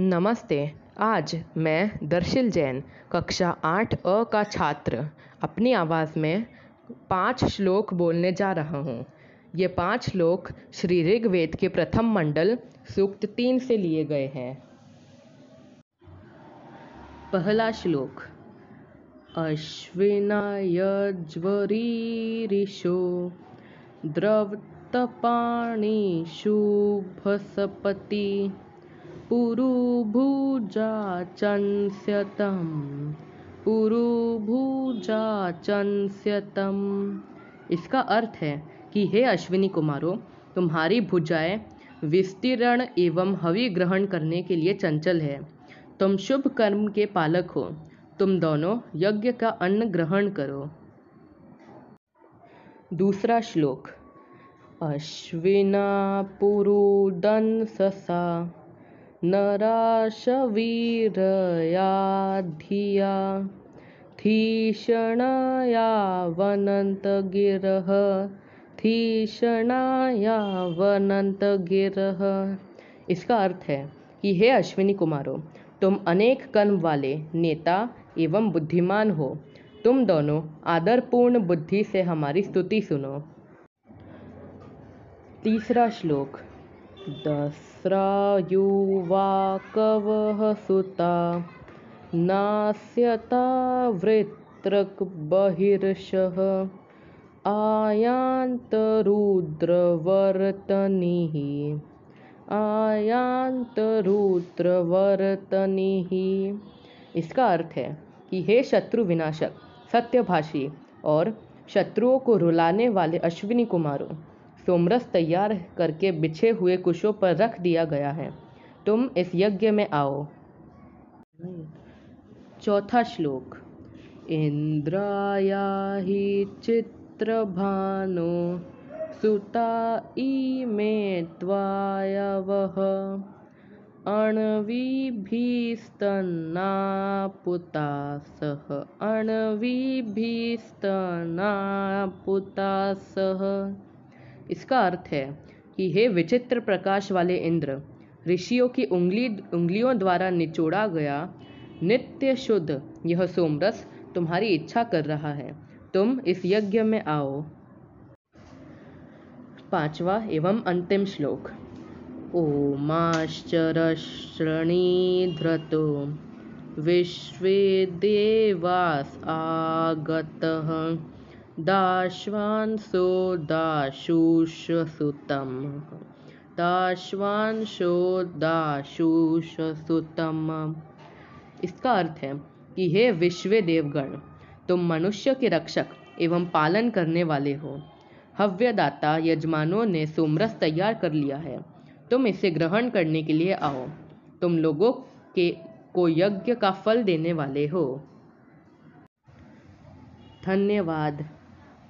नमस्ते। आज मैं दर्शिल जैन, कक्षा आठ अ का छात्र, अपनी आवाज़ में पाँच श्लोक बोलने जा रहा हूँ। ये पाँच श्लोक श्री ऋग्वेद के प्रथम मंडल, सूक्त तीन से लिए गए हैं। पहला श्लोक अश्विना यज्वरीरिषो द्रवतपाणि शुभसपति इसका अर्थ है कि हे अश्विनी कुमारों, तुम्हारी भुजाएँ विस्तीर्ण एवं हवि ग्रहण करने के लिए चंचल है। तुम शुभ कर्म के पालक हो। तुम दोनों यज्ञ का अन्न ग्रहण करो। दूसरा श्लोक। अश्विना पुरुदन पुरुदंससा। नराशवीरया धिया थीषणाया वनन्तगिरः थीषणाया वनन्तगिरः इसका अर्थ है कि हे अश्विनी कुमारों, तुम अनेक कर्म वाले नेता एवं बुद्धिमान हो। तुम दोनों आदरपूर्ण बुद्धि से हमारी स्तुति सुनो। तीसरा श्लोक दस्रायुवाकवः सुता, नास्यता वृत्रक बहिर्षः आयान्तरुद्रवर्तनिः आयान्तरुद्रवर्तनिः। इसका अर्थ है कि हे शत्रु विनाशक, सत्यभाषी और शत्रुओं को रुलाने वाले अश्विनी कुमारों सोमरस तैयार करके बिछे हुए कुशों पर रख दिया गया है। तुम इस यज्ञ में आओ। चौथा श्लोक। इंद्राया ही चित्रभानो सुता इमे त्वायवः। अण्विभिस्तन्नापुतासः। अण्विभिस्तन्नापुतासः। इसका अर्थ है कि हे विचित्र प्रकाश वाले इंद्र, ऋषियों की उंगली, उंगलियों द्वारा निचोड़ा गया नित्य शुद्ध, यह सोमरस तुम्हारी इच्छा कर रहा है। तुम इस यज्ञ में आओ। पांचवा एवं अंतिम श्लोक। ओमाश्चरश्रणीधृतो विश्वे देवास आगतः। दाश्वांसो दाशुषसुतं दाश्वांशो दाशुषसुतम इसका अर्थ है कि हे विश्व देवगण, तुम मनुष्य के रक्षक एवं पालन करने वाले हो। हव्यदाता यजमानों ने सोमरस तैयार कर लिया है। तुम इसे ग्रहण करने के लिए आओ। तुम लोगों के, को यज्ञ का फल देने वाले हो। धन्यवाद।